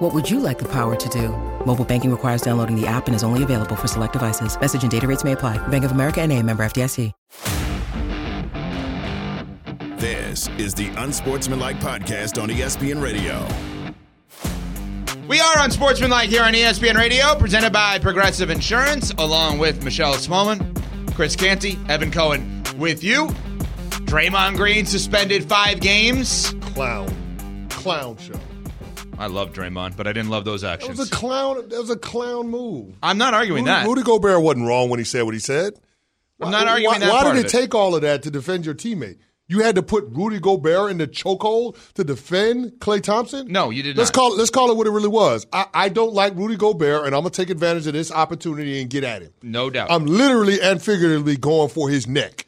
What would you like the power to do? Mobile banking requires downloading the app and is only available for select devices. Message and data rates may apply. Bank of America and a member FDIC. This is the Unsportsmanlike Podcast on ESPN Radio. We are Unsportsmanlike here on ESPN Radio, presented by Progressive Insurance, along with Michelle Smallmon, Chris Canty, Evan Cohen with you. Draymond Green suspended five games. Clown. Clown show. I love Draymond, but I didn't love those That actions. was a clown. That was a clown move. I'm not arguing Rudy, that. Rudy Gobert wasn't wrong when he said what he said. I'm not arguing why, that Why part did of it it. take all of that to defend your teammate? You had to put Rudy Gobert in the chokehold to defend Klay Thompson. No, you did let's not. call it. Let's call it what it really was. I, I don't like Rudy Gobert, and I'm gonna take advantage of this opportunity and get at him. No doubt. I'm literally and figuratively going for his neck.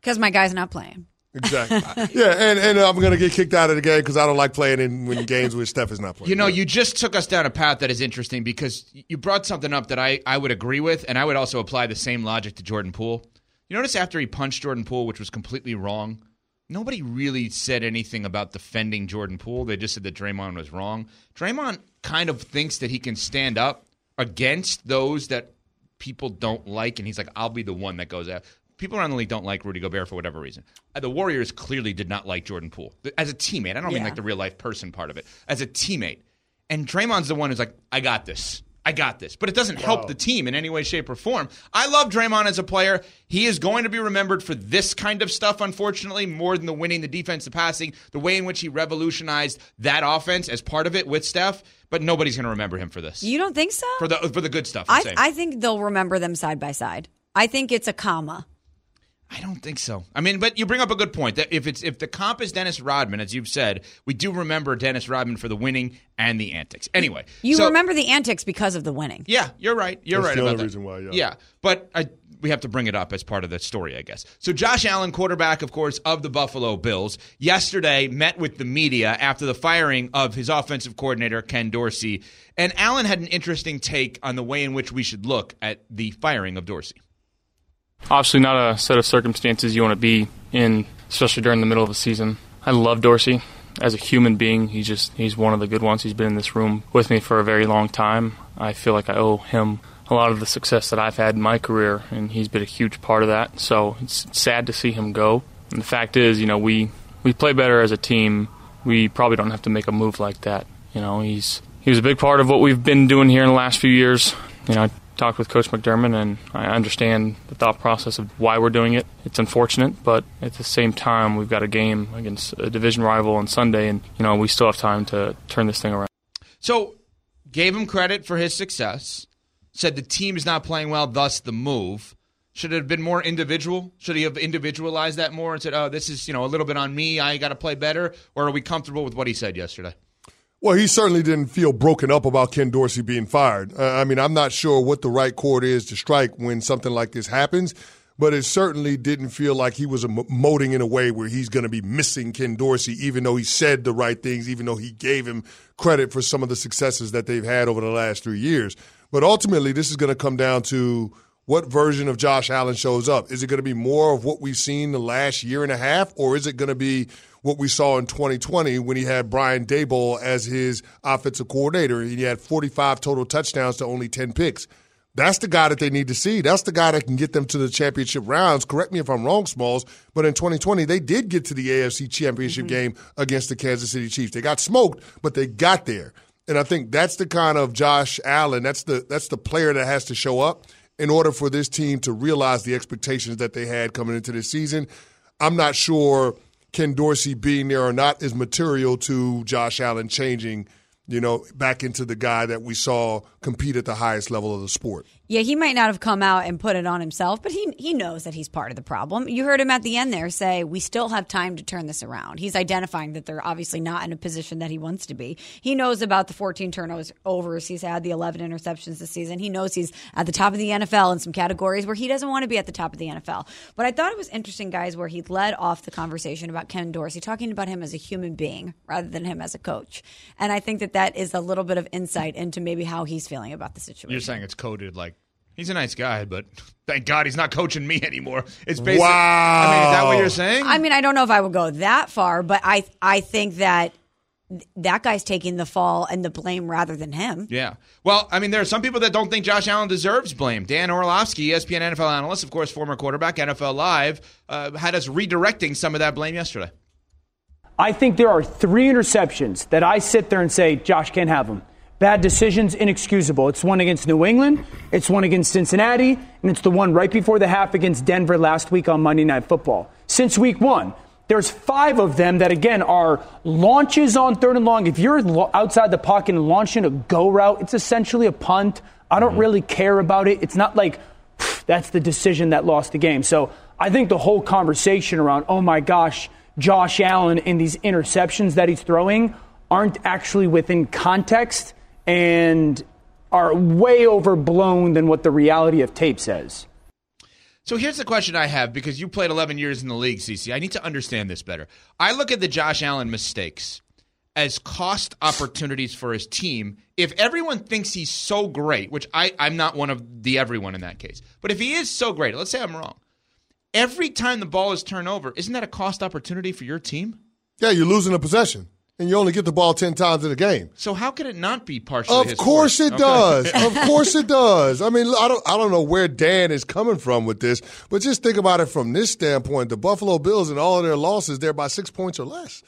Because my guy's not playing. Exactly. yeah, and, and uh, I'm gonna get kicked out of the game because I don't like playing in when games where Steph is not playing. You know, you just took us down a path that is interesting because you brought something up that I, I would agree with, and I would also apply the same logic to Jordan Poole. You notice after he punched Jordan Poole, which was completely wrong, nobody really said anything about defending Jordan Poole. They just said that Draymond was wrong. Draymond kind of thinks that he can stand up against those that people don't like, and he's like, I'll be the one that goes out. People around the league don't like Rudy Gobert for whatever reason. Uh, The Warriors clearly did not like Jordan Poole as a teammate. I don't mean like the real life person part of it. As a teammate, and Draymond's the one who's like, I got this. I got this. But it doesn't help the team in any way, shape, or form. I love Draymond as a player. He is going to be remembered for this kind of stuff, unfortunately, more than the winning, the defense, the passing, the way in which he revolutionized that offense as part of it with Steph. But nobody's going to remember him for this. You don't think so? for the for the good stuff. I. I think they'll remember them side by side. I think it's a comma. I don't think so. I mean, but you bring up a good point that if it's if the comp is Dennis Rodman, as you've said, we do remember Dennis Rodman for the winning and the antics. Anyway, You so- remember the antics because of the winning. Yeah, you're right. You're That's right the about only that. reason why, yeah. Yeah, but I, we have to bring it up as part of the story, I guess. So Josh Allen, quarterback, of course, of the Buffalo Bills, yesterday met with the media after the firing of his offensive coordinator Ken Dorsey, and Allen had an interesting take on the way in which we should look at the firing of Dorsey. Obviously not a set of circumstances you want to be in, especially during the middle of a season. I love Dorsey as a human being. He's just he's one of the good ones. He's been in this room with me for a very long time. I feel like I owe him a lot of the success that I've had in my career, and he's been a huge part of that. So it's sad to see him go. And the fact is, you know, we we play better as a team. We probably don't have to make a move like that. You know, he's he was a big part of what we've been doing here in the last few years. You know, talked with Coach McDermott, and I understand the thought process of why we're doing it. It's unfortunate, but at the same time, we've got a game against a division rival on Sunday, and you know we still have time to turn this thing around. So, gave him credit for his success. Said the team is not playing well, thus the move. Should it have been more individual? Should he have individualized that more and said, "Oh, this is you know a little bit on me. I got to play better." Or are we comfortable with what he said yesterday? Well, he certainly didn't feel broken up about Ken Dorsey being fired. Uh, I mean, I'm not sure what the right chord is to strike when something like this happens, but it certainly didn't feel like he was emoting in a way where he's going to be missing Ken Dorsey, even though he said the right things, even though he gave him credit for some of the successes that they've had over the last three years. But ultimately, this is going to come down to what version of Josh Allen shows up. Is it going to be more of what we've seen the last year and a half, or is it going to be what we saw in 2020 when he had Brian Daboll as his offensive coordinator? And he had 45 total touchdowns to only 10 picks. That's the guy that they need to see. That's the guy that can get them to the championship rounds. Correct me if I'm wrong, Smalls, but in 2020, they did get to the AFC championship mm-hmm. game against the Kansas City Chiefs. They got smoked, but they got there. And I think that's the kind of Josh Allen, that's the that's the player that has to show up in order for this team to realize the expectations that they had coming into this season. I'm not sure Ken Dorsey being there or not is material to Josh Allen changing, you know, back into the guy that we saw compete at the highest level of the sport. Yeah, he might not have come out and put it on himself, but he he knows that he's part of the problem. You heard him at the end there say, "We still have time to turn this around." He's identifying that they're obviously not in a position that he wants to be. He knows about the 14 turnovers overs. he's had, the 11 interceptions this season. He knows he's at the top of the NFL in some categories where he doesn't want to be at the top of the NFL. But I thought it was interesting, guys, where he led off the conversation about Ken Dorsey, talking about him as a human being rather than him as a coach. And I think that that is a little bit of insight into maybe how he's feeling about the situation. You're saying it's coded like he's a nice guy, but thank God he's not coaching me anymore. It's basically. Wow. I mean, is that what you're saying? I mean, I don't know if I would go that far, but I I think that that guy's taking the fall and the blame rather than him. Yeah. Well, I mean, there are some people that don't think Josh Allen deserves blame. Dan Orlovsky, ESPN NFL analyst, of course, former quarterback, NFL Live, uh, had us redirecting some of that blame yesterday. I think there are three interceptions that I sit there and say, Josh can't have them. Bad decisions, inexcusable. It's one against New England, it's one against Cincinnati, and it's the one right before the half against Denver last week on Monday Night Football. Since week one, there's five of them that, again, are launches on third and long. If you're outside the pocket and launching a go route, it's essentially a punt. I don't mm-hmm. really care about it. It's not like that's the decision that lost the game. So I think the whole conversation around, oh my gosh, Josh Allen and these interceptions that he's throwing aren't actually within context and are way overblown than what the reality of tape says. So here's the question I have because you played 11 years in the league, CC. I need to understand this better. I look at the Josh Allen mistakes as cost opportunities for his team. If everyone thinks he's so great, which I, I'm not one of the everyone in that case, but if he is so great, let's say I'm wrong. Every time the ball is turned over, isn't that a cost opportunity for your team? Yeah, you're losing a possession, and you only get the ball 10 times in a game. So how could it not be partially Of his course it Okay. does. of course it does. I mean, I don't I don't know where Dan is coming from with this, but just think about it from this standpoint. The Buffalo Bills and all of their losses, they're by six points or less.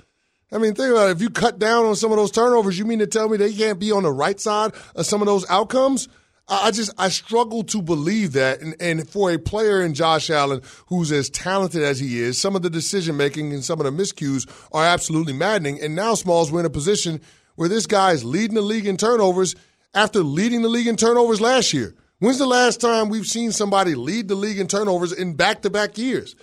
I mean, think about it. If you cut down on some of those turnovers, you mean to tell me they can't be on the right side of some of those outcomes? I just I struggle to believe that, and, and for a player in Josh Allen who's as talented as he is, some of the decision making and some of the miscues are absolutely maddening. And now Smalls we're in a position where this guy is leading the league in turnovers after leading the league in turnovers last year. When's the last time we've seen somebody lead the league in turnovers in back to back years?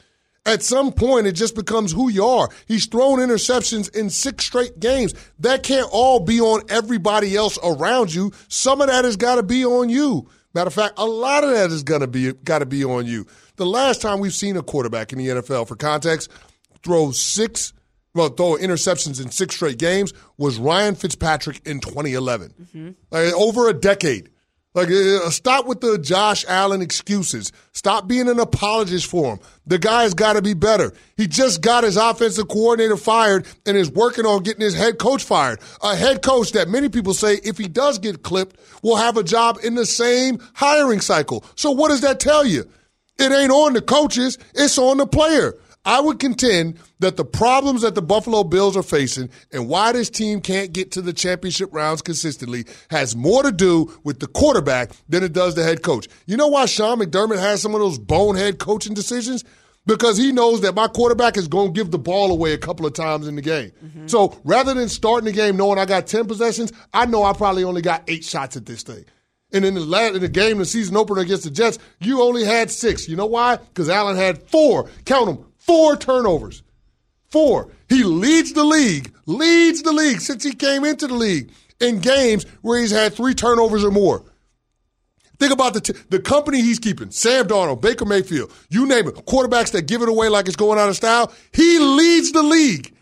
At some point, it just becomes who you are. He's thrown interceptions in six straight games. That can't all be on everybody else around you. Some of that has got to be on you. Matter of fact, a lot of that is gonna be got to be on you. The last time we've seen a quarterback in the NFL, for context, throw six, well, throw interceptions in six straight games was Ryan Fitzpatrick in 2011. Mm-hmm. Like, over a decade. Like, uh, stop with the Josh Allen excuses. Stop being an apologist for him. The guy's got to be better. He just got his offensive coordinator fired and is working on getting his head coach fired. A head coach that many people say, if he does get clipped, will have a job in the same hiring cycle. So, what does that tell you? It ain't on the coaches, it's on the player. I would contend that the problems that the Buffalo Bills are facing and why this team can't get to the championship rounds consistently has more to do with the quarterback than it does the head coach. You know why Sean McDermott has some of those bonehead coaching decisions? Because he knows that my quarterback is going to give the ball away a couple of times in the game. Mm-hmm. So rather than starting the game knowing I got 10 possessions, I know I probably only got eight shots at this thing. And in the la- in the game, the season opener against the Jets, you only had six. You know why? Because Allen had four. Count them. Four turnovers. Four. He leads the league. Leads the league since he came into the league in games where he's had three turnovers or more. Think about the t- the company he's keeping: Sam Darnold, Baker Mayfield, you name it. Quarterbacks that give it away like it's going out of style. He leads the league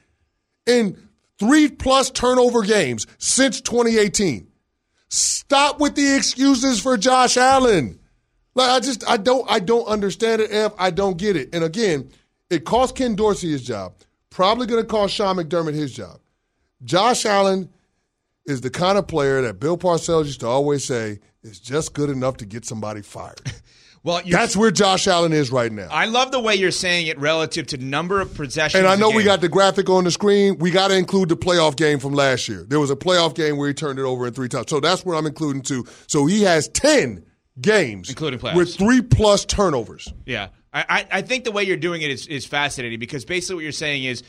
in three plus turnover games since 2018. Stop with the excuses for Josh Allen. Like I just I don't I don't understand it, F. I don't get it. And again, it cost Ken Dorsey his job. Probably going to cost Sean McDermott his job. Josh Allen is the kind of player that Bill Parcells used to always say is just good enough to get somebody fired. Well, That's where Josh Allen is right now. I love the way you're saying it relative to number of possessions. And I know we got the graphic on the screen. We got to include the playoff game from last year. There was a playoff game where he turned it over in three times. So that's what I'm including too. So he has 10 games Including playoffs. with three plus turnovers. Yeah, I, I think the way you're doing it is, is fascinating because basically what you're saying is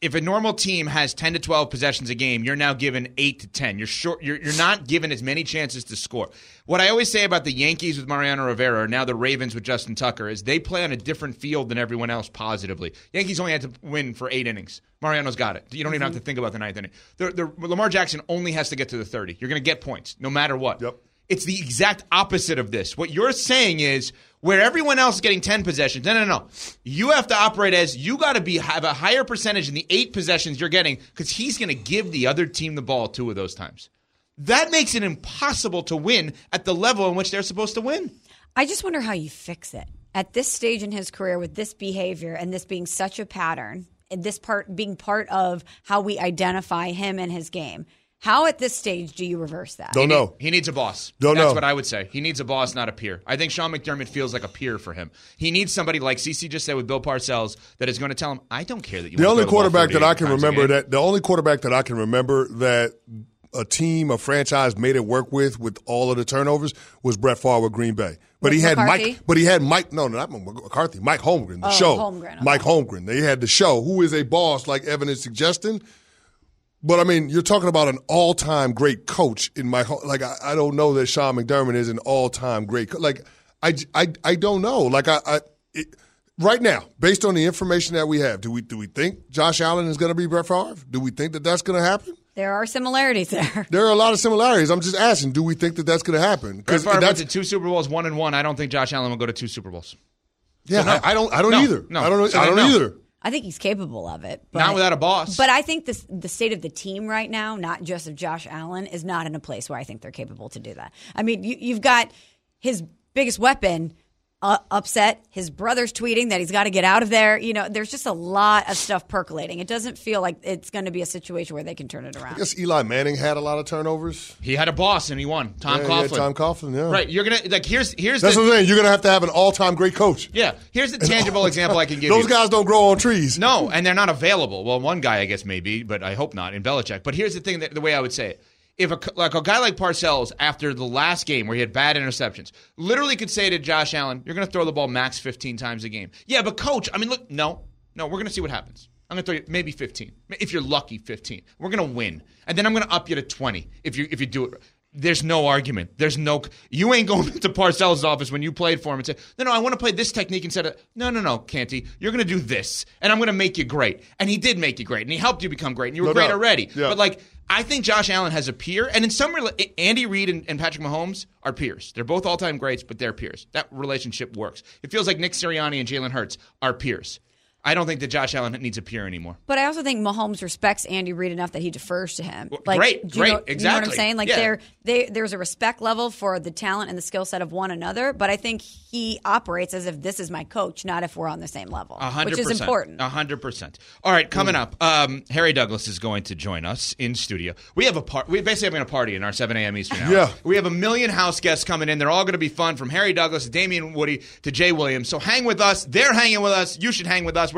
if a normal team has 10 to 12 possessions a game, you're now given 8 to 10. You're short you're, you're not given as many chances to score. What I always say about the Yankees with Mariano Rivera or now the Ravens with Justin Tucker is they play on a different field than everyone else positively. Yankees only had to win for 8 innings. Mariano's got it. You don't even have to mm-hmm. think about the ninth inning. The, the, Lamar Jackson only has to get to the 30. You're going to get points no matter what. Yep. It's the exact opposite of this. What you're saying is where everyone else is getting 10 possessions. No, no, no. You have to operate as you got to be have a higher percentage in the 8 possessions you're getting cuz he's going to give the other team the ball two of those times. That makes it impossible to win at the level in which they're supposed to win. I just wonder how you fix it. At this stage in his career with this behavior and this being such a pattern, and this part being part of how we identify him and his game. How at this stage do you reverse that? Don't He know. need- he needs a boss. Don't That's know. what I would say. He needs a boss, not a peer. I think Sean McDermott feels like a peer for him. He needs somebody like CC just said with Bill Parcells that is going to tell him, "I don't care that you." The wanna only throw ball quarterback that I can remember that the only quarterback that I can remember that a team, a franchise made it work with with all of the turnovers was Brett Favre with Green Bay. But he had McCarthy? Mike. But he had Mike. No, not McCarthy. Mike Holmgren. The Oh, show. Holmgren, okay. Mike Holmgren. They had the show. Who is a boss, like Evan is suggesting. But I mean, you're talking about an all-time great coach in my ho- like. I, I don't know that Sean McDermott is an all-time great. Co- like, I, I, I don't know. Like, I, I it, right now, based on the information that we have, do we do we think Josh Allen is going to be Brett Favre? Do we think that that's going to happen? There are similarities there. There are a lot of similarities. I'm just asking, do we think that that's going to happen? Brett Favre went that's to two Super Bowls, one and one. I don't think Josh Allen will go to two Super Bowls. yeah. no. I, I don't. I don't No, either. no. I don't. So I don't no. either. I think he's capable of it. But, Not without a boss. But I think this, the state of the team right now, not just of Josh Allen, is not in a place where I think they're capable to do that. I mean, you, you've got his biggest weapon uh, upset. His brother's tweeting that he's got to get out of there. You know, there's just a lot of stuff percolating. It doesn't feel like it's going to be a situation where they can turn it around. I guess Eli Manning had a lot of turnovers. he had a boss and he won. Tom Yeah, he had Coughlin. Tom Coughlin. Yeah. Right. You're gonna like here's here's That's the what I'm saying. You're going to have to have an all-time great coach. yeah here's the tangible example I can give you. Those you. guys don't grow on trees. No, and they're not available. Well, one guy I guess maybe, but I hope not in Belichick. But here's the thing: that, the way I would say it, if a like a guy like Parcells after the last game where he had bad interceptions, literally could say to Josh Allen, "You're going to throw the ball max 15 times a game." Yeah, but coach, I mean, look, no, no, we're going to see what happens. I'm going to throw you maybe 15, if you're lucky, 15. We're going to win, and then I'm going to up you to 20 if you if you do it. There's no argument. There's no. You ain't going to Parcells' office when you played for him and say, "No, no, I want to play this technique instead of." No, no, no, Canty, you're going to do this, and I'm going to make you great. And he did make you great, and he helped you become great, and you were No great doubt. already. Yeah. But like, I think Josh Allen has a peer, and in some, rela- Andy Reid and, and Patrick Mahomes are peers. They're both all-time greats, but they're peers. That relationship works. It feels like Nick Sirianni and Jalen Hurts are peers. I don't think that Josh Allen needs a peer anymore. But I also think Mahomes respects Andy Reid enough that he defers to him. Like, great, do you know- great, You know what I'm saying? Like Yeah. there, they, there's a respect level for the talent and the skill set of one another. But I think he operates as if this is my coach, not if we're on the same level, A hundred which is important. A hundred percent. All right, coming up, um, Harry Douglas is going to join us in studio. We have a part. We basically having a party in our 7 a.m. Eastern hour. Yeah. We have a million house guests coming in. They're all going to be fun, from Harry Douglas to Damien Woody to Jay Williams. So hang with us. They're hanging with us. You should hang with us. We're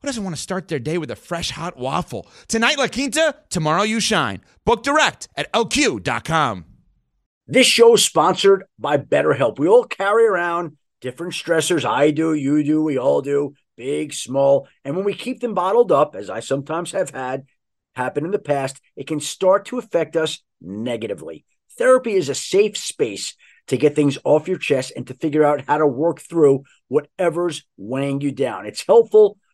who doesn't want to start their day with a fresh hot waffle? Tonight, La Quinta, tomorrow, you shine. Book direct at lq.com. This show is sponsored by BetterHelp. We all carry around different stressors. I do, you do, we all do, big, small. And when we keep them bottled up, as I sometimes have had happen in the past, it can start to affect us negatively. Therapy is a safe space to get things off your chest and to figure out how to work through whatever's weighing you down. It's helpful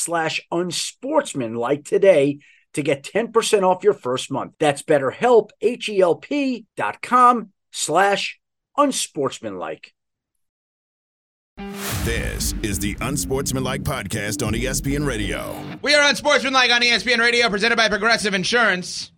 slash unsportsmanlike today to get 10% off your first month. That's betterhelp, H-E-L-P dot com slash unsportsmanlike. This is the Unsportsmanlike Podcast on ESPN Radio. We are Unsportsmanlike on ESPN Radio, presented by Progressive Insurance.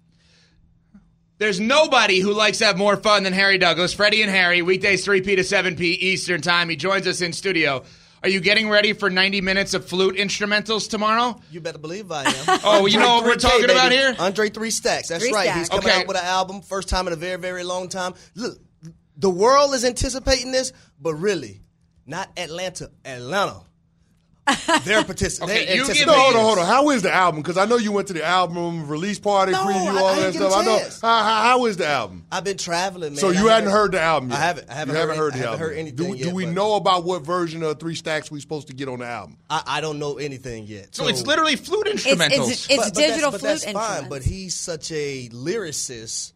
There's nobody who likes to have more fun than Harry Douglas. Freddie and Harry, weekdays 3P to 7P Eastern Time. He joins us in studio. Are you getting ready for 90 minutes of flute instrumentals tomorrow? You better believe I am. Oh, you know what we're 3K, talking about here? Andre Three Stacks. That's Three right. Stacks. He's coming Okay. out with an album, first time in a very, very long time. Look, the world is anticipating this, but really, not Atlanta, Atlanta. They're participating. Okay, you give No, hold on, hold on. How is the album? Because I know you went to the album release party, No, preview, I- all I that didn't get a stuff. I know. How, how, how is the album? I've been traveling, man. so you I hadn't heard the album yet? I haven't. I haven't You haven't heard heard any- the haven't album. heard anything Do, do we but- know about what version of Three Stacks we're supposed to get on the album? I, I don't know anything yet. So it's literally flute instrumentals. it's- it's digital that's, flute but that's fine. instruments. But he's such a lyricist.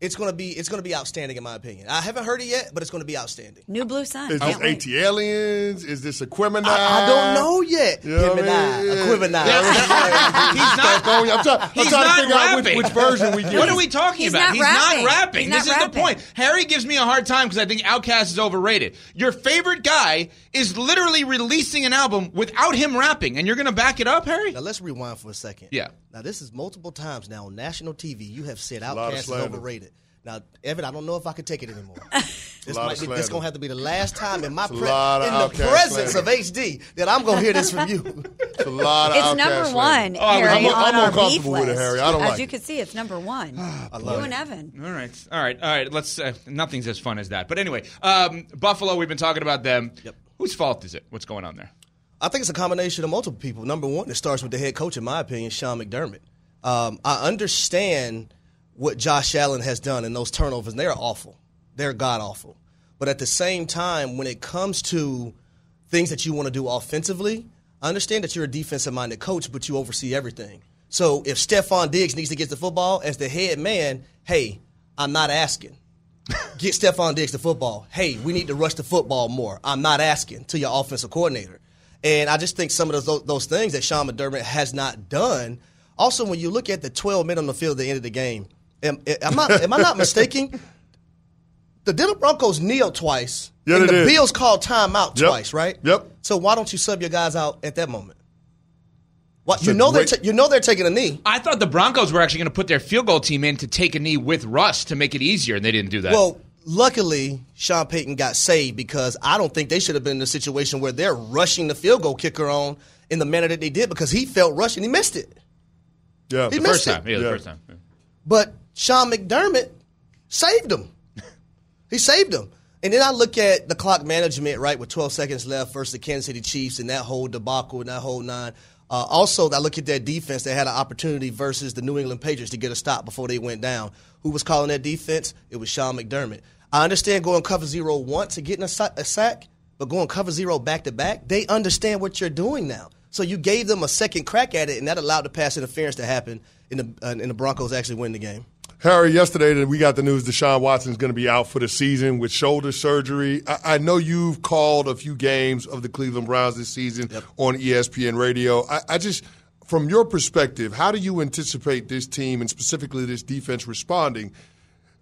It's gonna be it's gonna be outstanding in my opinion. I haven't heard it yet, but it's gonna be outstanding. New Blue Sun. Is Can't this wait. ATLiens? Is this Aquemini? I, I don't know yet. You know what I Gemini, mean? Aquemini. he's not. I'm trying, I'm trying He's to not figure out which, rapping. which version we get. What are we talking He's about? not he's rapping. not rapping. He's this not is rapping. the point. Harry gives me a hard time because I think Outkast is overrated. Your favorite guy is literally releasing an album without him rapping, and you're going to back it up, Harry? Now let's rewind for a second. Yeah. Now this is multiple times now on national TV. You have said Outkast is slander. overrated. Now, Evan, I don't know if I can take it anymore. This lot might be, this gonna have to be the last time in my pre- in the presence slander. of HD that I'm gonna hear this from you. It's a lot of It's number slander. one, Oh, I'm- Harry, I'm- on I'm our uncomfortable beef with it. Harry. I don't As like you it. can see, it's number one. you and Evan. All right, all right, all right. Let's. Uh, nothing's as fun as that. But anyway, um, Buffalo. We've been talking about them. Yep. Whose fault is it? What's going on there? I think it's a combination of multiple people. Number one, it starts with the head coach, in my opinion, Sean McDermott. Um, I understand what Josh Allen has done in those turnovers, and they're awful. They're god awful. But at the same time, when it comes to things that you want to do offensively, I understand that you're a defensive minded coach, but you oversee everything. So if Stefon Diggs needs to get the football as the head man, hey, I'm not asking. Get Stefon Diggs the football. Hey, we need to rush the football more. I'm not asking to your offensive coordinator. And I just think some of those those things that Sean McDermott has not done. Also, when you look at the 12 men on the field at the end of the game, am, am, I, am I not mistaken? The Denver Broncos kneel twice, Yeah, and the did. Bills called timeout Yep. twice, right? Yep. So why don't you sub your guys out at that moment? What you a know they're ta- you know they're taking a knee. I thought the Broncos were actually going to put their field goal team in to take a knee with Russ to make it easier, and they didn't do that. Well, luckily, Sean Payton got saved because I don't think they should have been in a situation where they're rushing the field goal kicker on in the manner that they did because he felt rushed and he missed it. Yeah. He the missed first it. time, yeah, the first time. But Sean McDermott saved him. he saved him. And then I look at the clock management, right, with 12 seconds left versus the Kansas City Chiefs and that whole debacle and that whole nine. Uh, also, I look at that defense that had an opportunity versus the New England Patriots to get a stop before they went down. Who was calling that defense? It was Sean McDermott. I understand going cover zero once and getting a, a sack, but going cover zero back to back, they understand what you're doing now. So you gave them a second crack at it, and that allowed the pass interference to happen, and the, uh, and the Broncos actually win the game. Harry, yesterday we got the news Deshaun Watson is going to be out for the season with shoulder surgery. I, I know you've called a few games of the Cleveland Browns this season on E ESPN Radio. I, I just, from your perspective, how do you anticipate this team and specifically this defense responding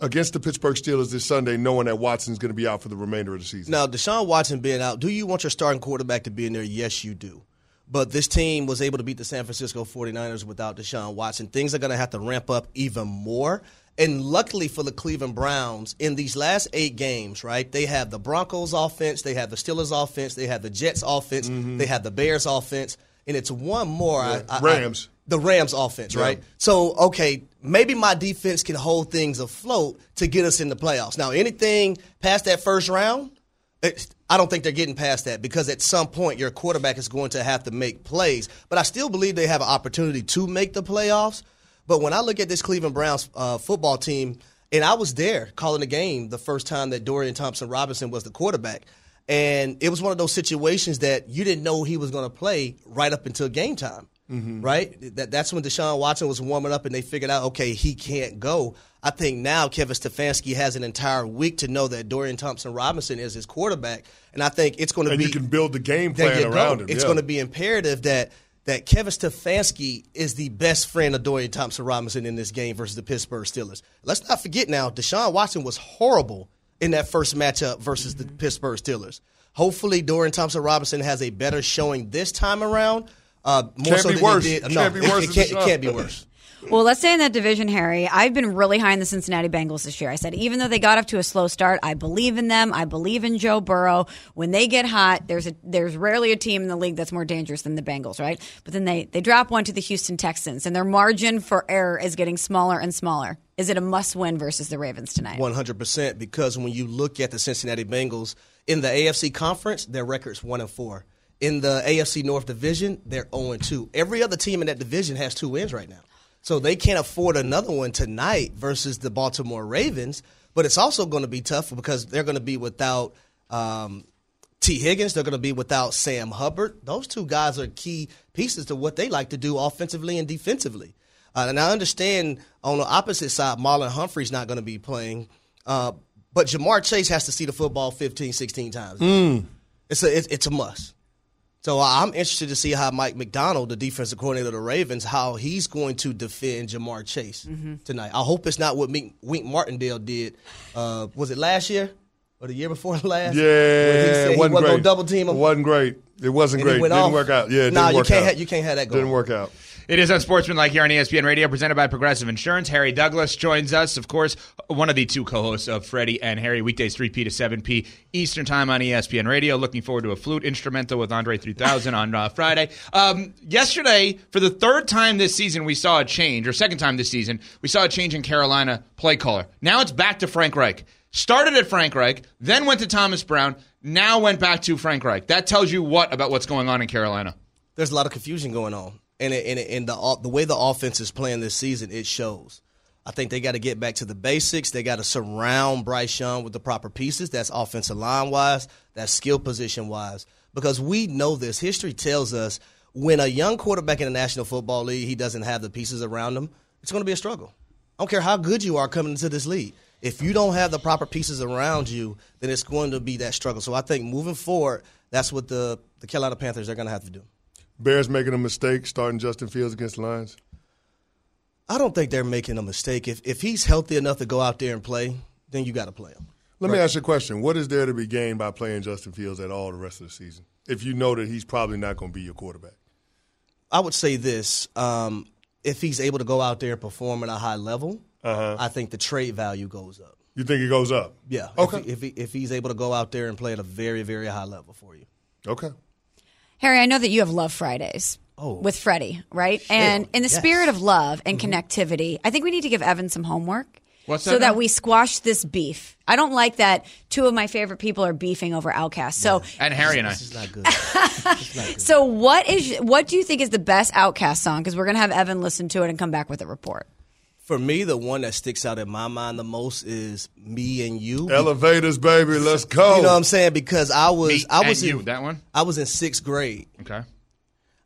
against the Pittsburgh Steelers this Sunday, knowing that Watson's going to be out for the remainder of the season? Now, Deshaun Watson being out, do you want your starting quarterback to be in there? Yes, you do. But this team was able to beat the San Francisco 49ers without Deshaun Watson. Things are going to have to ramp up even more. And luckily for the Cleveland Browns, in these last eight games, right, they have the Broncos offense, they have the Steelers offense, they have the Jets offense, mm-hmm. they have the Bears offense, and it's one more. I- I- I- Rams. the Rams offense, right? So, okay, maybe my defense can hold things afloat to get us in the playoffs. Now, anything past that first round, it's, I don't think they're getting past that because at some point your quarterback is going to have to make plays. But I still believe they have an opportunity to make the playoffs. But when I look at this Cleveland Browns uh, football team, and I was there calling the game the first time that Dorian Thompson Robinson was the quarterback. And it was one of those situations that you didn't know he was going to play right up until game time Mm-hmm. right? That that's when Deshaun Watson was warming up, and they figured out, okay, he can't go. I think now Kevin Stefanski has an entire week to know that Dorian Thompson Robinson is his quarterback, and I think it's going to and be you can build the game plan you go. around him. It's yeah. going to be imperative that that Kevin Stefanski is the best friend of Dorian Thompson Robinson in this game versus the Pittsburgh Steelers. Let's not forget now, Deshaun Watson was horrible in that first matchup versus the mm-hmm. Pittsburgh Steelers. Hopefully, Dorian Thompson Robinson has a better showing this time around. Uh, more Can't so be than worse. It did. Can't no, be it- worse it, than can't, it can't be worse. Well, let's stay in that division, Harry. I've been really high in the Cincinnati Bengals this year. I said even though they got off to a slow start, I believe in them. I believe in Joe Burrow. When they get hot, there's a there's rarely a team in the league that's more dangerous than the Bengals, right? But then they they drop one to the Houston Texans, and their margin for error is getting smaller and smaller. Is it a must win versus the Ravens tonight? One hundred percent. Because when you look at the Cincinnati Bengals in the AFC conference, their record's one and four. In the AFC North division, they're zero and two. Every other team in that division has two wins right now, so they can't afford another one tonight versus the Baltimore Ravens. But it's also going to be tough because they're going to be without. Um, Tee Higgins, they're going to be without Sam Hubbard. Those two guys are key pieces to what they like to do offensively and defensively. Uh, and I understand on the opposite side, Marlon Humphrey's not going to be playing. Uh, but Ja'Marr Chase has to see the football 15, 16 times. It's, a, it's, it's a must. So I'm interested to see how Mike Macdonald, the defensive coordinator of the Ravens, how he's going to defend Ja'Marr Chase tonight. I hope it's not what Wink, Wink Martindale did. Uh, was it last year or the year before last? Yeah, When he said he wasn't wasn't great. double team him. It wasn't great. It wasn't And he great. went Didn't off. work out. Yeah, it Nah, didn't you can't out. ha- you can't have that going. Didn't work out. It is Unsportsmanlike here on ESPN Radio, presented by Progressive Insurance. Harry Douglas joins us, of course, one of the two co-hosts of Freddie and Harry, weekdays 3P to 7P Eastern Time on ESPN Radio. Looking forward to a flute instrumental with Andre 3000 on uh, Friday. Um, yesterday, for the third time this season, we saw a change, or second time this season, we saw a change in Carolina play caller. Now it's back to Frank Reich. Started at Frank Reich, then went to Thomas Brown, now went back to Frank Reich. That tells you what about what's going on in Carolina? there's a lot of confusion going on, and it, and, it, and the the way the offense is playing this season, it shows. I think they got to get back to the basics. They got to surround Bryce Young with the proper pieces. That's offensive line wise. That's skill position wise. Because we know this. History tells us when a young quarterback in the National Football League, he doesn't have the pieces around him. It's going to be a struggle. I don't care how good you are coming into this league. If you don't have the proper pieces around you, then it's going to be that struggle. So I think moving forward, that's what the the Carolina Panthers are going to have to do. Bears making a mistake starting Justin Fields against the Lions. I don't think they're making a mistake. If if he's healthy enough to go out there and play, then you got to play him. Let me ask you a question. What is there to be gained by playing Justin Fields at all the rest of the season? If you know that he's probably not going to be your quarterback. I would say this: um, if he's able to go out there and perform at a high level, Uh-huh. I think the trade value goes up. You think it goes up? Yeah. Okay. If, he, if, he, if he's able to go out there and play at a very very high level for you. Okay. Harry, I know that you have Love Fridays Oh. with Freddie, right? And in the yes. spirit of love and mm-hmm. connectivity, I think we need to give Evan some homework. What's so that that we squash this beef. I don't like that two of my favorite people are beefing over Outkast. So, And Harry and I. This is not good. This is not good. so what is what do you think is the best Outkast song? Because we're gonna have Evan listen to it and come back with a report. For me, the one that sticks out in my mind the most is "Me and You." Elevators, baby. Let's go. You know what I'm saying? Because I was Me I was in, you, that one? I was in sixth grade. Okay.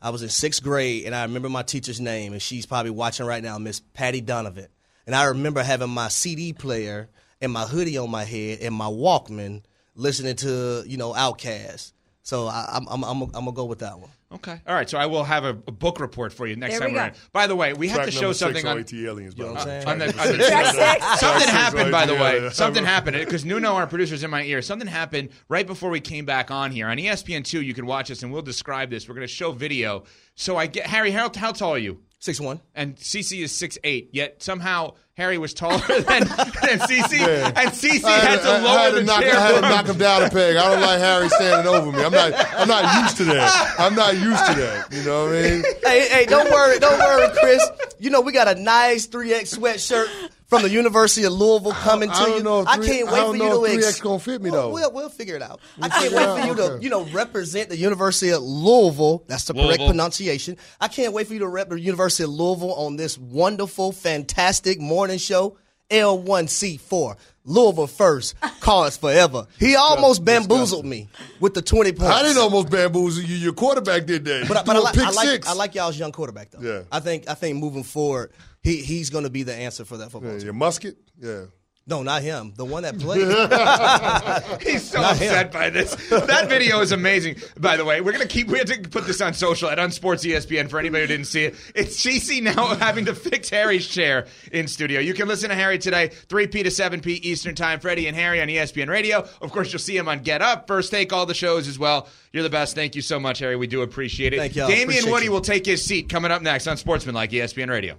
I was in sixth grade, and I remember my teacher's name, and she's probably watching right now, Miss Patty Donovan. And I remember having my CD player and my hoodie on my head and my Walkman, listening to you know Outkast. So I, I'm I'm I'm, I'm gonna go with that one. Okay. All right. So I will have a, a book report for you next There time we are in. By the way, we have Track to show something on. OAT aliens, by the know what I'm on the, on the- something happened, by the way. Something happened because Nuno, our producer's in my ear. Something happened right before we came back on here on ESPN two. You can watch us, and we'll describe this. We're going to show video. So I get Harry. How, how tall are you? Six one. And CC is six eight. Yet somehow Harry was taller than, than CC, and CC had, had, to I- I lower had the knock, chair. I had to him. knock him down a peg. I don't like Harry standing over me. I'm not. I'm not used to that. I'm not used to that. You know what I mean? Hey hey, don't worry, don't worry, Chris. You know we got a nice three X sweatshirt from the University of Louisville coming to I don't you. know if I can't I wait don't for you to if ex- 3X gonna fit me, We'll- though. We'll, we'll figure it out. I We'll can't wait it for out, you to okay. you know represent the University of Louisville. That's the correct pronunciation. I can't wait for you to rep the University of Louisville on this wonderful, fantastic morning show. L1C4. Louisville first, cause forever. He almost bamboozled me with the 20 points. I didn't almost bamboozle you. Your quarterback did that. But, You but I, like, pick I like six. I like y'all's young quarterback though. Yeah. I think I think moving forward, he he's going to be the answer for that football Yeah, team. your musket. Yeah. No, not him. The one that played. He's so Not him. upset by this. That video is amazing. By the way, we're gonna keep. We have to put this on social at Unsports ESPN for anybody who didn't see it. It's CC now having to fix Harry's chair in studio. You can listen to Harry today, 3 p to 7 p Eastern Time. Freddie and Harry on ESPN Radio. Of course, you'll see him on Get Up, First Take, all the shows as well. You're the best. Thank you so much, Harry. We do appreciate it. Thank y'all. Damien Woody you. will take his seat coming up next on Sportsmanlike ESPN Radio.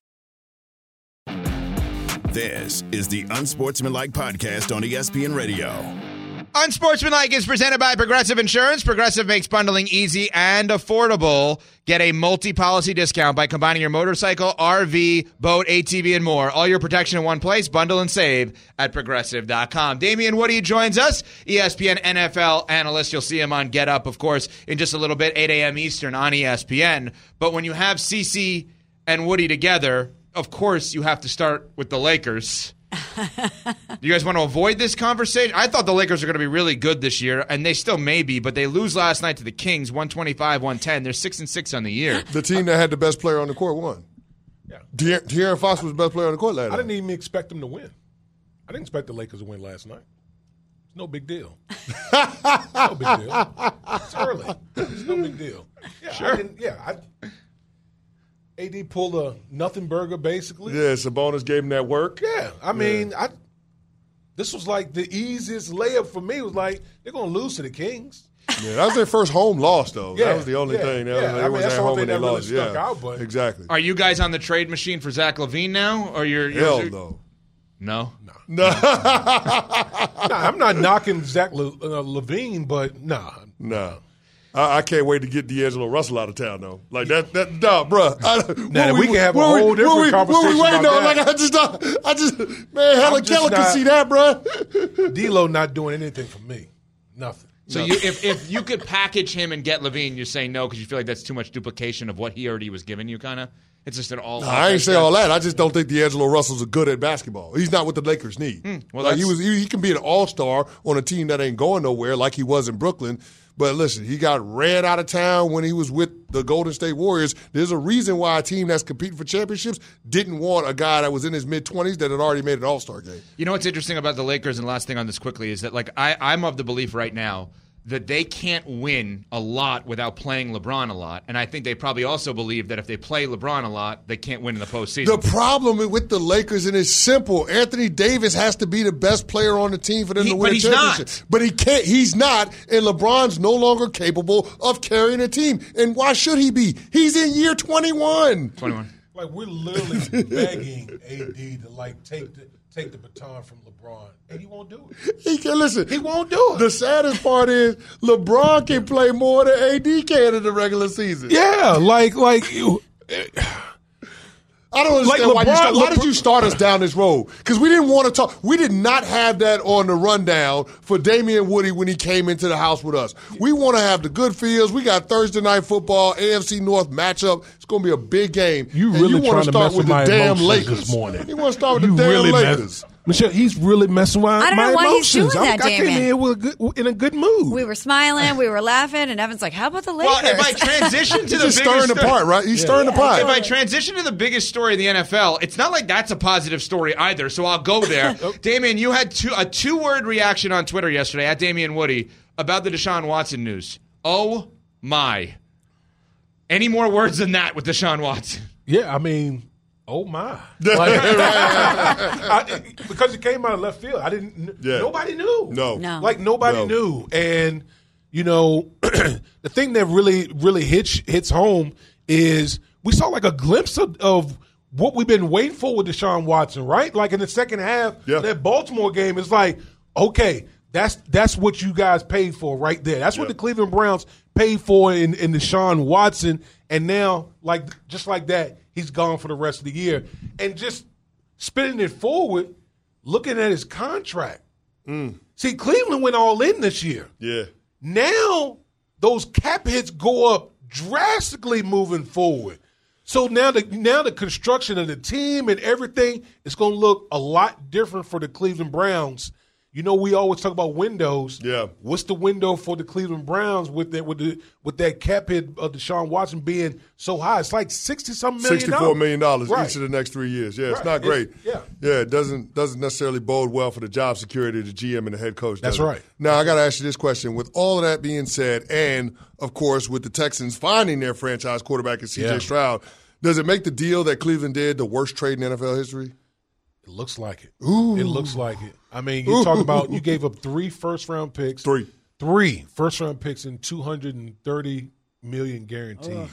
This is the Unsportsmanlike Podcast on ESPN Radio. Unsportsmanlike is presented by Progressive Insurance. Progressive makes bundling easy and affordable. Get a multi-policy discount by combining your motorcycle, RV, boat, ATV, and more. All your protection in one place. Bundle and save at progressive.com. Damien Woody joins us, ESPN NFL analyst. You'll see him on Get Up, of course, in just a little bit, 8 a.m. Eastern on ESPN. But when you have CC and Woody together, of course, you have to start with the Lakers. Do you guys want to avoid this conversation? I thought the Lakers are going to be really good this year, and they still may be, but they lose last night to the Kings, 125 110. They're 6 and 6 on the year. The team that had the best player on the court won. Yeah. De'Aaron De'Aaron Fox was the best player on the court last I didn't even expect them to win. I didn't expect the Lakers to win last night. It's no big deal. no big deal. It's early. It's no big deal. Yeah, I didn't, yeah. I, AD pulled a nothing burger basically. Yeah, Sabonis gave him that work. Yeah, I mean, I. This was like the easiest layup for me. Was like they're going to lose to the Kings. Yeah, that was their first home loss, though. Yeah, that was the only yeah, thing. That yeah. was, I mean, was that's at the only home thing and they that really lost. stuck yeah, out, but- exactly. Are you guys on the trade machine for Zach LaVine now? Or you're, you're Hell no. No? No. Nah, I'm not knocking Zach Le, uh, LaVine, but nah, No. I, I can't wait to get D'Angelo Russell out of town, though. Like that, that, nah, bruh. I, Now, what we can have a whole what different what conversation What we waiting about on? that. Like I just, don't- I just, man, Helen I'm Keller can see that, bruh. D'Lo not doing anything for me. Nothing. So you, if, if you could package him and get LaVine, you're saying no because you feel like that's too much duplication of what he already was giving you, kind of? It's just an all. I ain't say all that. I just don't think D'Angelo Russell's a good at basketball. He's not what the Lakers need. Hmm, well, like he was, he, he can be an all star on a team that ain't going nowhere, like he was in Brooklyn. But listen, he got ran out of town when he was with the Golden State Warriors. There's a reason why a team that's competing for championships didn't want a guy that was in his mid twenties that had already made an All Star game. You know what's interesting about the Lakers, and last thing on this quickly is that like I, I'm of the belief right now that they can't win a lot without playing LeBron a lot, and I think they probably also believe that if they play LeBron a lot, they can't win in the postseason. The problem with the Lakers, and it's simple. Anthony Davis has to be the best player on the team for them He- to but win a he's championship. not. But he can't. He's not, and LeBron's no longer capable of carrying a team. And why should he be? He's in year twenty-one. Twenty-one. Like we're literally begging AD to like take the take the baton from LeBron, and he won't do it. He can listen. He won't do it. The saddest part is LeBron can play more than AD can in the regular season. Yeah, like like you. I don't understand why, you start, why did you start us down this road? Because we didn't want to talk. We did not have that on the rundown for Damien Woody when he came into the house with us. We want to have the good feels. We got Thursday night football, AFC North matchup. It's going to be a big game. You really you wanna start with the my damn emotions Lakers this morning. You want to start with You the damn really Lakers? Michelle, he's really messing with I don't my know why he's emotions. doing I'm- that, I came Damon. in with a good, in a good mood. We were smiling, we were laughing, and Evan's like, "How about the Lakers?" Well, if I transition to He's the just biggest stirring the story- pot, right? He's stirring the pot. If I transition to the biggest story of the NFL, it's not like that's a positive story either. So I'll go there. Damien, you had two, a two-word reaction on Twitter yesterday at Damien Woody about the Deshaun Watson news. Oh my! Any more words than that with Deshaun Watson? Yeah, I mean, oh my, Like, I- because it came out of left field. I didn't. Yeah. Nobody knew. No. No. like nobody No. knew, and you know, the thing that really really hits hits home is we saw like a glimpse of, of what we've been waiting for with Deshaun Watson, right? Like in the second half, Yeah. that Baltimore game is like, okay, that's that's what you guys paid for right there. That's what the Cleveland Browns paid for in, in Deshaun Watson, and now like just like that, he's gone for the rest of the year. And just spinning it forward, looking at his contract. Mm. See, Cleveland went all in this year. Yeah. Now those cap hits go up drastically moving forward. So now the now the construction of the team and everything is going to look a lot different for the Cleveland Browns. You know, we always talk about windows. Yeah. What's the window for the Cleveland Browns with that with the with that cap hit of Deshaun Watson being so high? It's like sixty something million. Sixty-four million dollars Right. each of the next three years. Yeah, it's not great. It's- yeah, it doesn't doesn't necessarily bode well for the job security of the GM and the head coach. That's does it? right. Now I got to ask you this question: With all of that being said, and of course with the Texans finding their franchise quarterback in C.J. Yeah. Stroud, does it make the deal that Cleveland did the worst trade in NFL history? It looks like it. Ooh. It looks like it. I mean, you talk about you gave up three first round picks. Three. Three first round picks and two hundred and thirty million guaranteed. Uh,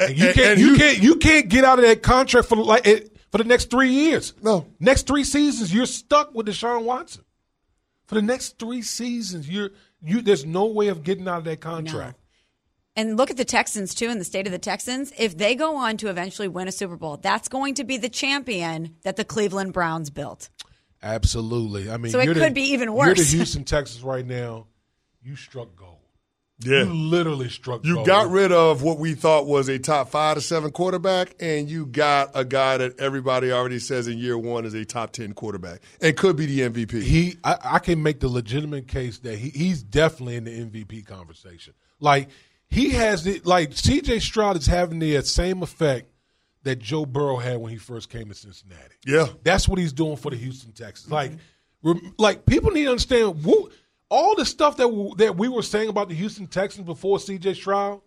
and you And- can't and you, you- can't you can't get out of that contract for like it, for the next three years. No. Next three seasons, you're stuck with Deshaun Watson. For the next three seasons, you're you there's no way of getting out of that contract. And look at the Texans too, in the state of the Texans. If they go on to eventually win a Super Bowl, that's going to be the champion that the Cleveland Browns built. Absolutely. I mean, So it you're the- could be even You're the worse. Houston Texans right now. You struck gold. Yeah. You literally struck gold. You gold. got rid of what we thought was a top five to seven quarterback, and you got a guy that everybody already says in year one is a top ten quarterback and could be the MVP. he I, I can make the legitimate case that he, he's definitely in the MVP conversation. Like he has the like CJ Stroud is having the same effect that Joe Burrow had when he first came to Cincinnati. Yeah. That's what he's doing for the Houston Texans. Like mm-hmm. rem- like people need to understand all the stuff that w- that we were saying about the Houston Texans before CJ Stroud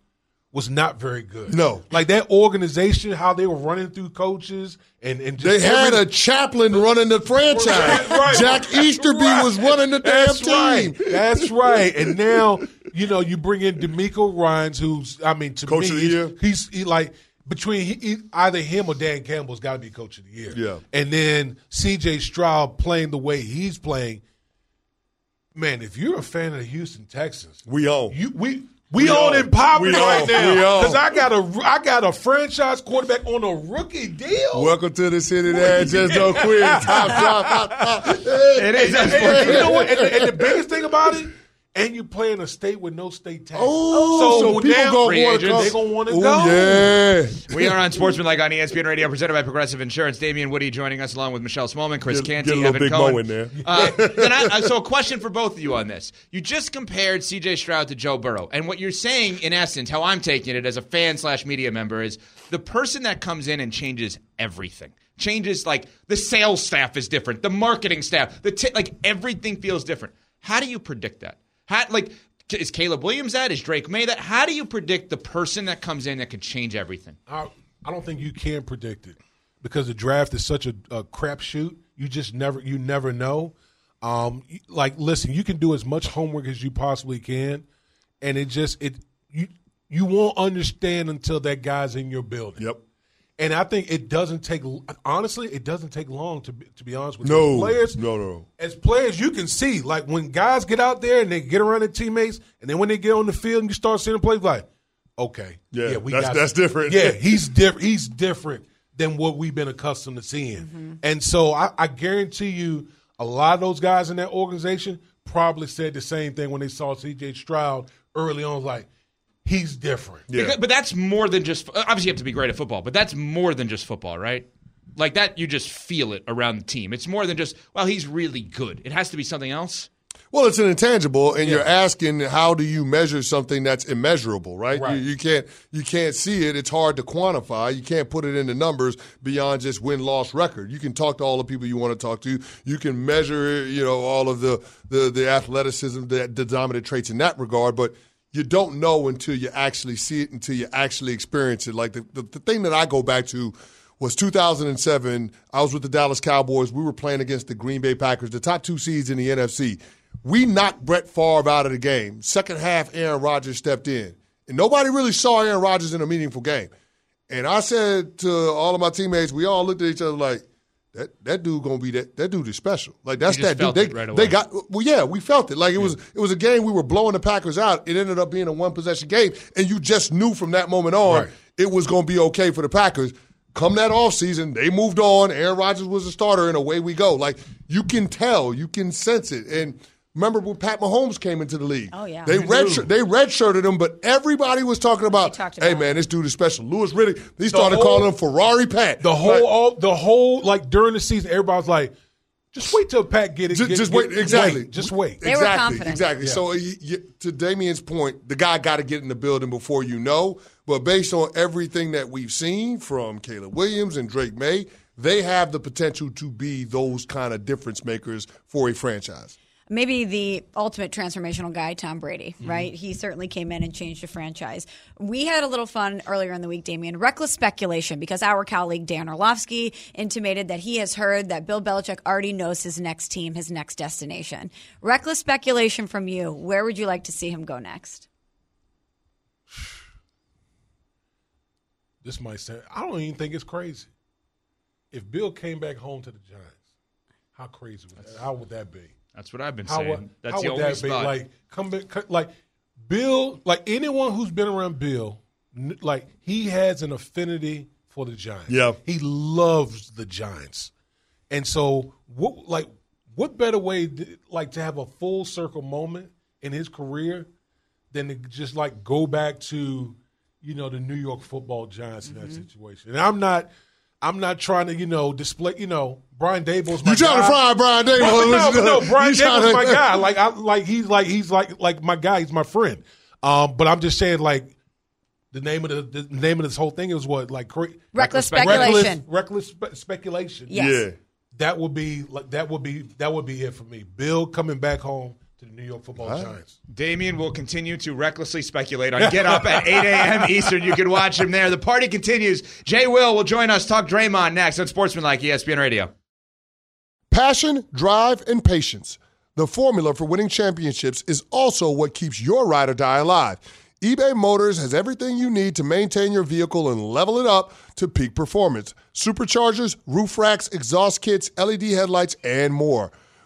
was not very good. No. Like that organization, how they were running through coaches and, and just They had every- a chaplain running the franchise. Right. Jack Easterby Right. was running the damn That's team. right. That's right. And now, you know, you bring in DeMeco Ryans, who's, I mean, to Coach me, of the he's, year? he's he, like between he, he- either him or Dan Campbell's got to be coach of the year. Yeah. And then C.J. Stroud playing the way he's playing. Man, if you're a fan of the Houston Texans, We own. you we. We, We own and popping We right now because I got a I got a franchise quarterback on a rookie deal. Welcome to the city that just don't quit. Top, top, top, top. It is. And, and you know what? And, and the biggest thing about it, and you play in a state with no state tax. Oh, so people now gonna Free wanna agents. come- they gonna want to go. Yeah. We are on Sportsman Like on ESPN Radio, presented by Progressive Insurance. Damien Woody joining us along with Michelle Smallmon, Chris Get- Canty, get a little Evan big Cohen. mo in there. Uh, then I, uh, so, a question for both of you on this: You just compared C.J. Stroud to Joe Burrow, and what you're saying, in essence, how I'm taking it as a fan slash media member, is the person that comes in and changes everything. Changes like the sales staff is different, the marketing staff, the t- like everything feels different. How do you predict that? How like is Caleb Williams that? Is Drake Maye that? How do you predict the person that comes in that could change everything? I, I don't think you can predict it because the draft is such a, a crapshoot. You just never you never know. Um, like listen, you can do as much homework as you possibly can, and it just it you you won't understand until that guy's in your building. Yep. And I think it doesn't take honestly, it doesn't take long to be, to be honest with No. you. Players, No, no. No. As players, you can see like when guys get out there and they get around their teammates, and then when they get on the field and you start seeing them play, like, okay, Yeah, we that's- got that's different. Yeah, he's different. He's different than what we've been accustomed to seeing. Mm-hmm. And so I, I guarantee you, a lot of those guys in that organization probably said the same thing when they saw C.J. Stroud early on. Like, he's different. Yeah. Because- But that's more than just obviously you have to be great at football, but that's more than just football, right? Like that you just feel it around the team. It's more than just well, he's really good. It has to be something else. Well, it's an intangible, and you're asking how do you measure something that's immeasurable, right? Right. You, you can't you can't see it. It's hard to quantify. You can't put it into numbers beyond just win loss record. You can talk to all the people you want to talk to. You can measure, you know, all of the the, the athleticism, the, the dominant traits in that regard, but you don't know until you actually see it, until you actually experience it. Like the, the, the thing that I go back to was 2007. I was with the Dallas Cowboys. We were playing against the Green Bay Packers, the top two seeds in the NFC. we knocked Brett Favre out of the game. Second half, Aaron Rodgers stepped in. And nobody really saw Aaron Rodgers in a meaningful game. And I said to all of my teammates, we all looked at each other like, that that dude gonna be that that dude is special. Like that's that dude. They, right they got well, yeah, we felt it. Like it was it was a game we were blowing the Packers out. It ended up being a one possession game, and you just knew from that moment on Right. it was gonna be okay for the Packers. Come that offseason, they moved on. Aaron Rodgers was a starter, and away we go. Like you can tell, you can sense it. And remember when Pat Mahomes came into the league? Oh, yeah. they We they redshirted him, but everybody was talking about, talked hey about man, this dude is special. Louis Riddick, he started whole- calling him Ferrari Pat. The whole, Like, all, the whole, like during the season, everybody was like, "Just wait till Pat get it." Just, get- just get- wait. Exactly. wait, just wait. They were exactly. confident. Exactly. Yeah. So y y to Damien's point, the guy got to get in the building before you know. But based on everything that we've seen from Caleb Williams and Drake Maye, they have the potential to be those kind of difference makers for a franchise. Maybe the ultimate transformational guy, Tom Brady, Mm-hmm. right? He certainly came in and changed the franchise. We had a little fun earlier in the week, Damien. Reckless speculation because our colleague Dan Orlovsky intimated that he has heard that Bill Belichick already knows his next team, his next destination. Reckless speculation from you. Where would you like to see him go next? This might sound. I don't even think it's crazy. If Bill came back home to the Giants, how crazy would that? How would that be? That's what I've been How saying. would, That's how the would only that be? spot. Like come back, like Bill, like anyone who's been around Bill, like he has an affinity for the Giants. Yeah. he loves the Giants, and so what? Like, what better way, th- like, to have a full circle moment in his career than to just like go back to, you know, the New York Football Giants in that mm-hmm. situation? And I'm not. I'm not trying to, you know, display. You know, Brian Daboll's my You trying to guy. fry Brian Daboll? No, no, no, Brian You trying Daboll's to- my guy. Like, I like he's like he's like like my guy. He's my friend. Um, but I'm just saying, like, the name of the, the name of this whole thing is what like cra- Reckless reckless, speculation. reckless spe- speculation. Yes. Yeah. that would be like that would be that would be it for me. Bill coming back home to the New York Football Giants. Damien will continue to recklessly speculate on Get Up at 8 a.m. Eastern. You can watch him there. The party continues. Jay Will will join us. Talk Draymond next on Sportsmanlike ESPN Radio. Passion, drive, and patience. The formula for winning championships is also what keeps your ride or die alive. eBay Motors has everything you need to maintain your vehicle and level it up to peak performance. Superchargers, roof racks, exhaust kits, LED headlights, and more.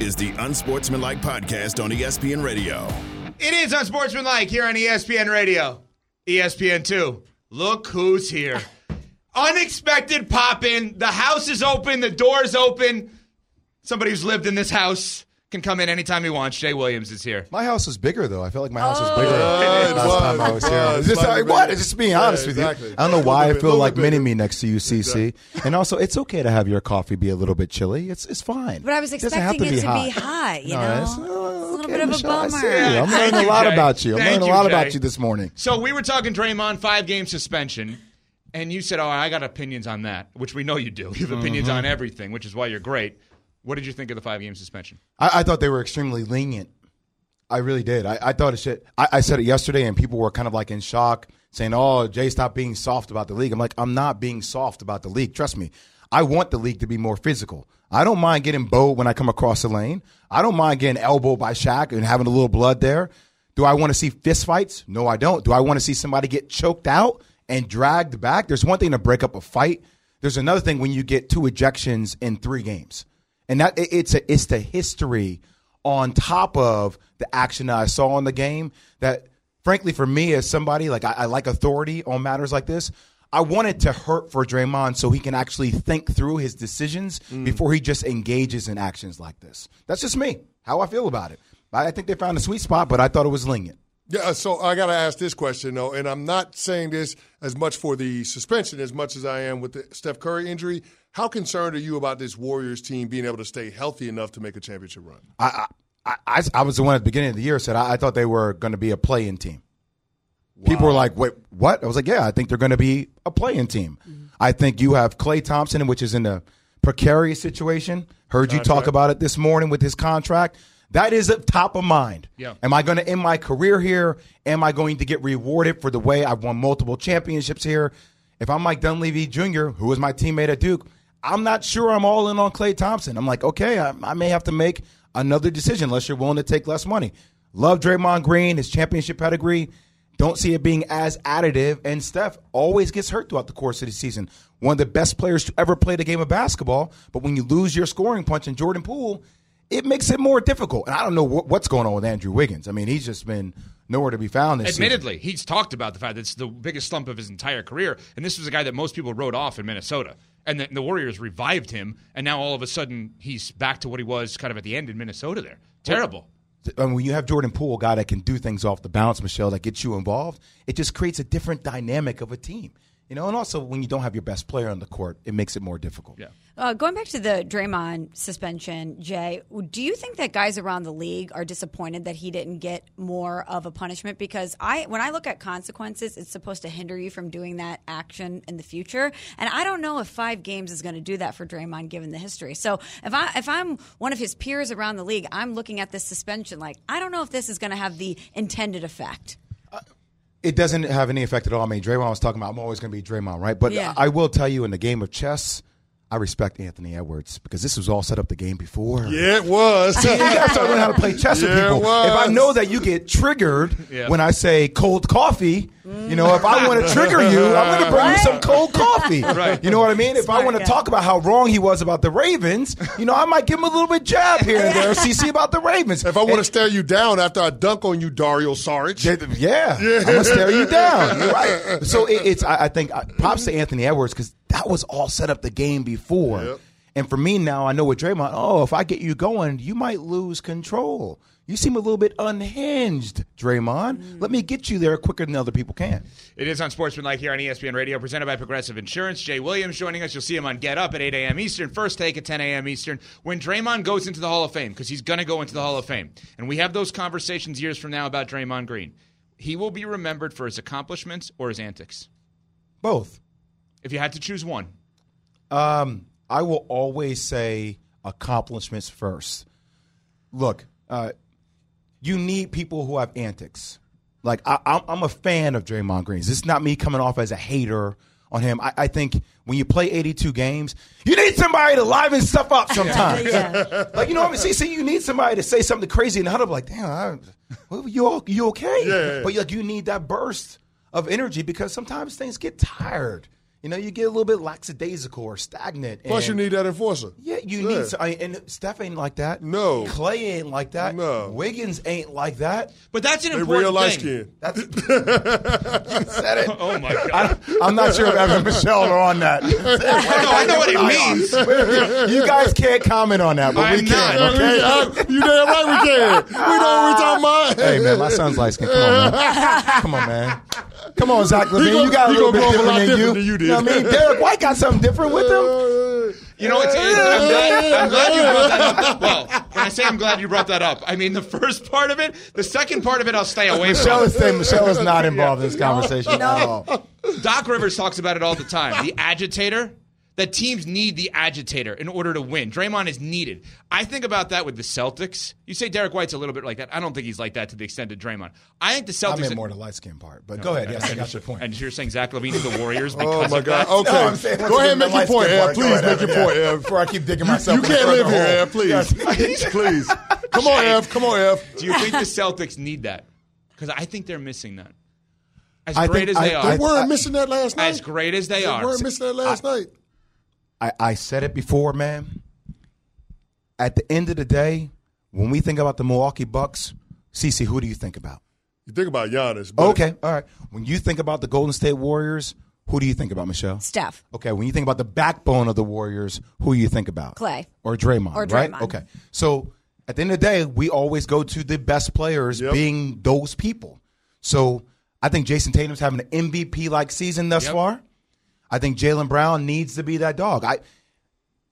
is the Unsportsmanlike Podcast on ESPN Radio. It is Unsportsmanlike here on ESPN Radio. ESPN 2. Look who's here. Unexpected pop in. The house is open. The door's open. Somebody who's lived in this house can come in anytime he wants. Jay Williams is here. My house was bigger though. I felt like my house was Oh. bigger It last was, time I was it here. was. Just like, what? It's just being Yeah, honest exactly. with you. I don't know why I feel little like bit mini me next to you, CC. and also, it's okay to have your coffee be a little bit chilly. It's it's fine. But I was It doesn't have expecting it to hot. be hot, you No, know? it's- It's a little okay, bit of a Michelle, I bummer. see you. I'm Thank learning a you, lot Jay. about you. I'm Thank learning you, a lot Jay. about you this morning. So we were talking Draymond five game suspension, and you said, "Oh, I got opinions on that," which we know you do. You have opinions Mm-hmm. on everything, which is why you're great. What did you think of the five game suspension? I, I thought they were extremely lenient. I really did. I, I thought it shit. I, I said it yesterday, and people were kind of like in shock, saying, "Oh, Jay, stop being soft about the league." I'm like, I'm not being soft about the league. Trust me. I want the league to be more physical. I don't mind getting bowed when I come across the lane. I don't mind getting elbowed by Shaq and having a little blood there. Do I want to see fist fights? No, I don't. Do I want to see somebody get choked out and dragged back? There's one thing to break up a fight. There's another thing when you get two ejections in three games, and that it's a, it's the history on top of the action that I saw in the game. That frankly, for me as somebody like I, I like authority on matters like this. I wanted to hurt for Draymond so he can actually think through his decisions Mm. before he just engages in actions like this. That's just me, how I feel about it. I I think they found a sweet spot, but I thought it was lenient. Yeah, uh, so I got to ask this question though, and I'm not saying this as much for the suspension as much as I am with the Steph Curry injury. How concerned are you about this Warriors team being able to stay healthy enough to make a championship run? I, I, I, I was the one at the beginning of the year said I, I thought they were going to be a play-in team. People were like, "Wait, what?" I was like, "Yeah, I think they're going to be a play-in team." Mm-hmm. I think you have Klay Thompson, which is in a precarious situation. Heard you talk about it this morning with his contract. That is at top of mind. Yeah. Am I going to end my career here? Am I going to get rewarded for the way I've won multiple championships here? If I'm Mike Dunleavy Jr., who was my teammate at Duke, I'm not sure I'm all in on Klay Thompson. I'm like, okay, I, I may have to make another decision unless you're willing to take less money. Love Draymond Green, his championship pedigree. Don't see it being as additive. And Steph always gets hurt throughout the course of the season. One of the best players to ever play the game of basketball. But when you lose your scoring punch in Jordan Poole, it makes it more difficult. And I don't know what, what's going on with Andrew Wiggins. I mean, he's just been nowhere to be found this season. Admittedly, he's talked about the fact that it's the biggest slump of his entire career, and this was a guy that most people wrote off in Minnesota. And the, the Warriors revived him, and now all of a sudden he's back to what he was kind of at the end in Minnesota. There, terrible. And when you have Jordan Poole, a guy that can do things off the bounce, Michelle, that gets you involved, it just creates a different dynamic of a team. You know, and also when you don't have your best player on the court, it makes it more difficult. Yeah. Uh, going back to the Draymond suspension, Jay, do you think that guys around the league are disappointed that he didn't get more of a punishment? Because I, when I look at consequences, it's supposed to hinder you from doing that action in the future, and I don't know if five games is going to do that for Draymond given the history. So if I if I'm one of his peers around the league, I'm looking at this suspension like I don't know if this is going to have the intended effect. It doesn't have any effect at all. I mean, Draymond was talking about I'm always going to be Draymond, right? But Yeah. I will tell you, in the game of chess, I respect Anthony Edwards because this was all set up the game before. Yeah, it was. See, you got to start learning how to play chess with Yeah, it people. was. If I know that you get triggered Yeah. when I say cold coffee, you know, if I want to trigger you, I'm going to bring you some cold coffee. Right. You know what I mean? If I want to talk about how wrong he was about the Ravens, you know, I might give him a little bit jab here and there, CC about the Ravens. If I want to stare you down after I dunk on you, Dario Saric. Yeah, yeah. I'm gonna stare you down. You're right. So it, it's. I, I think uh, props to Anthony Edwards because that was all set up the game before. And for me now, I know with Draymond. Oh, if I get you going, you might lose control. You seem a little bit unhinged, Draymond. Let me get you there quicker than other people can. It is on Sportsmanlike here on ESPN Radio, presented by Progressive Insurance. Jay Williams joining us. You'll see him on Get Up at 8 a.m. Eastern, first take at 10 a.m. Eastern. When Draymond goes into the Hall of Fame, because he's going to go into the Hall of Fame, and we have those conversations years from now about Draymond Green, he will be remembered for his accomplishments or his antics. Both. If you had to choose one, Um, I will always say accomplishments first. Look, uh, you need people who have antics. Like I, I'm, I'm a fan of Draymond Green. This is not me coming off as a hater on him. I, I think when you play 82 games, you need somebody to liven stuff up sometimes. like you know what I mean? See, see, you need somebody to say something crazy in the huddle. Like, damn, I, you all- you okay? Yeah. But like, you need that burst of energy because sometimes things get tired. You know, you get a little bit lackadaisical or stagnant. Plus, you need that enforcer. yeah, you Yeah. need. So, I, and Steph ain't like that. No. Klay ain't like that. No. Wiggins ain't like that. but that's an They important real light thing. skin. That's you said it. Oh my God! I, I'm not sure if Evan Michelle are on that. I know what it means. you guys can't comment on that, but I'm we can. not. Okay. Uh, you damn right we can. We know what we talking about. Hey man, my son's light skin. Come on, man. Come on, man. Come on, Zach LaVine. gon- You got a little bit gonna a different lot than you. different than you did. know what I mean? Derrick White got something different with him. You know, it's, it's, I'm, glad, I'm glad you brought that up. Well, when I say I'm glad you brought that up, I mean the first part of it. The second part of it, I'll stay away Michelle from. is saying Michelle is not involved in this conversation at all. Doc Rivers talks about it all the time. The agitator. That teams need the agitator in order to win. Draymond is needed. I think about that with the Celtics. You say Derrick White's a little bit like that. I don't think he's like that to the extent of Draymond. I think the Celtics. I meant more the light skin part, but go ahead. Yes, I got your point. And you're saying Zach LaVine is the Warriors Oh my God! that? Okay, No, saying go ahead, and make your point, skin Ev. part. Go Please ahead, make your Evan, point, yeah. Ev. Before I keep digging myself You can't live here, hole. Ev. Please, please. Come on, Ev. Come on, Ev. Do you think the Celtics need that? Because I think they're missing that. As I great think- as they I- are, They weren't missing that last night. as great as they are, They weren't missing that last night. I, I said it before, man. At the end of the day, when we think about the Milwaukee Bucks, CC, who do you think about? You think about Giannis. But Okay, all right. When you think about the Golden State Warriors, who do you think about, Michelle? Steph. Okay, when you think about the backbone of the Warriors, who do you think about? Klay. Or Draymond, Or right? Draymond. Okay. So at the end of the day, we always go to the best players Yep. being those people. So I think Jayson Tatum's having an MVP like season thus Yep. far. I think Jaylen Brown needs to be that dog. I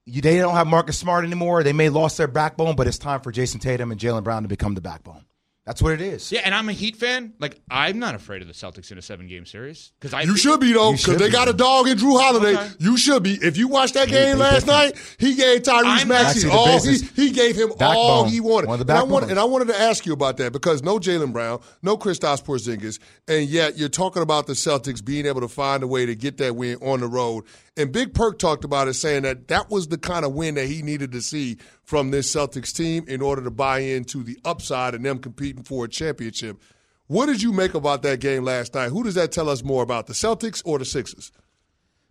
you, they don't have Marcus Smart anymore. They may lost their backbone, but it's time for Jayson Tatum and Jaylen Brown to become the backbone. That's what it is. Yeah, and I'm a Heat fan. Like I'm not afraid of the Celtics in a seven game series because I You should be though, because they be. got a dog in Jrue Holiday. Okay. You should be. If you watched that game they last different. night, he gave Tyrese I'm Maxey all he, he gave him all Backbone. he wanted. One of the and, I want, and I wanted to ask you about that because no Jaylen Brown, no Kristaps Porzingis, and yet you're talking about the Celtics being able to find a way to get that win on the road. And Big Perk talked about it, saying that that was the kind of win that he needed to see from this Celtics team in order to buy into the upside and them competing for a championship. What did you make about that game last night? Who does that tell us more about, the Celtics or the Sixers?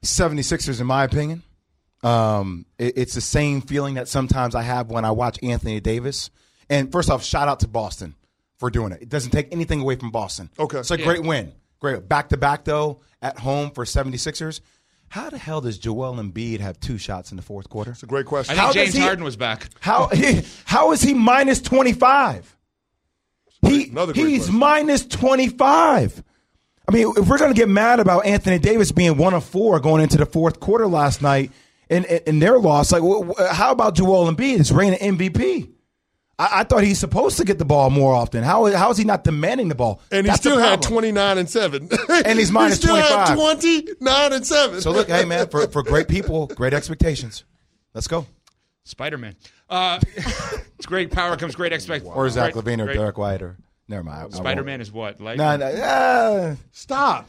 76ers, in my opinion. Um, it- it's the same feeling that sometimes I have when I watch Anthony Davis. And first off, shout out to Boston for doing it. It doesn't take anything away from Boston. Okay. It's a great win. Great. Back to back, though, at home for 76ers. How the hell does Joel Embiid have two shots in the fourth quarter? It's a great question. I think How does James he- Harden was back. How how is he minus 25? He, great he's question. minus 25. I mean, if we're going to get mad about Anthony Davis being one of four going into the fourth quarter last night in, in, in their loss, like, wh- wh- how about Joel Embiid? It's reigning MVP. I, I thought he's supposed to get the ball more often. How, how is he not demanding the ball? And he That's still had 29 and 7. And he's minus he still 25. had 29 and 7. So look, hey man, for, for great people, great expectations. Let's go. Spider Man. Uh, it's great power comes great expectations. Or Zach LaVine or Derrick White or never mind. I- I won't. Spider Man is what? Like No, no, yeah. Stop.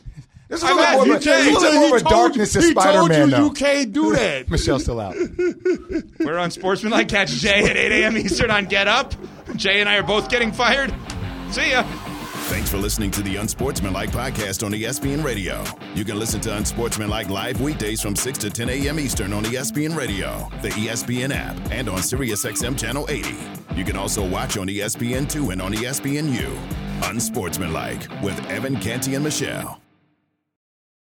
This is I'm a little at- more, you of a- can't- this is more of a He told darkness you- to he told Spider Man. you though. you can't do that. Michelle's still out. we're on Sportsmanlike. Catch Jay at 8 a.m. Eastern on Get Up. Jay and I are both getting fired. See ya. Thanks for listening to the Unsportsmanlike podcast on ESPN Radio. You can listen to Unsportsmanlike live weekdays from 6 to 10 a.m. Eastern on ESPN Radio, the ESPN app, and on SiriusXM Channel 80. You can also watch on E ESPN2 and on ESPNU. Unsportsmanlike with Evan Canty and Michelle.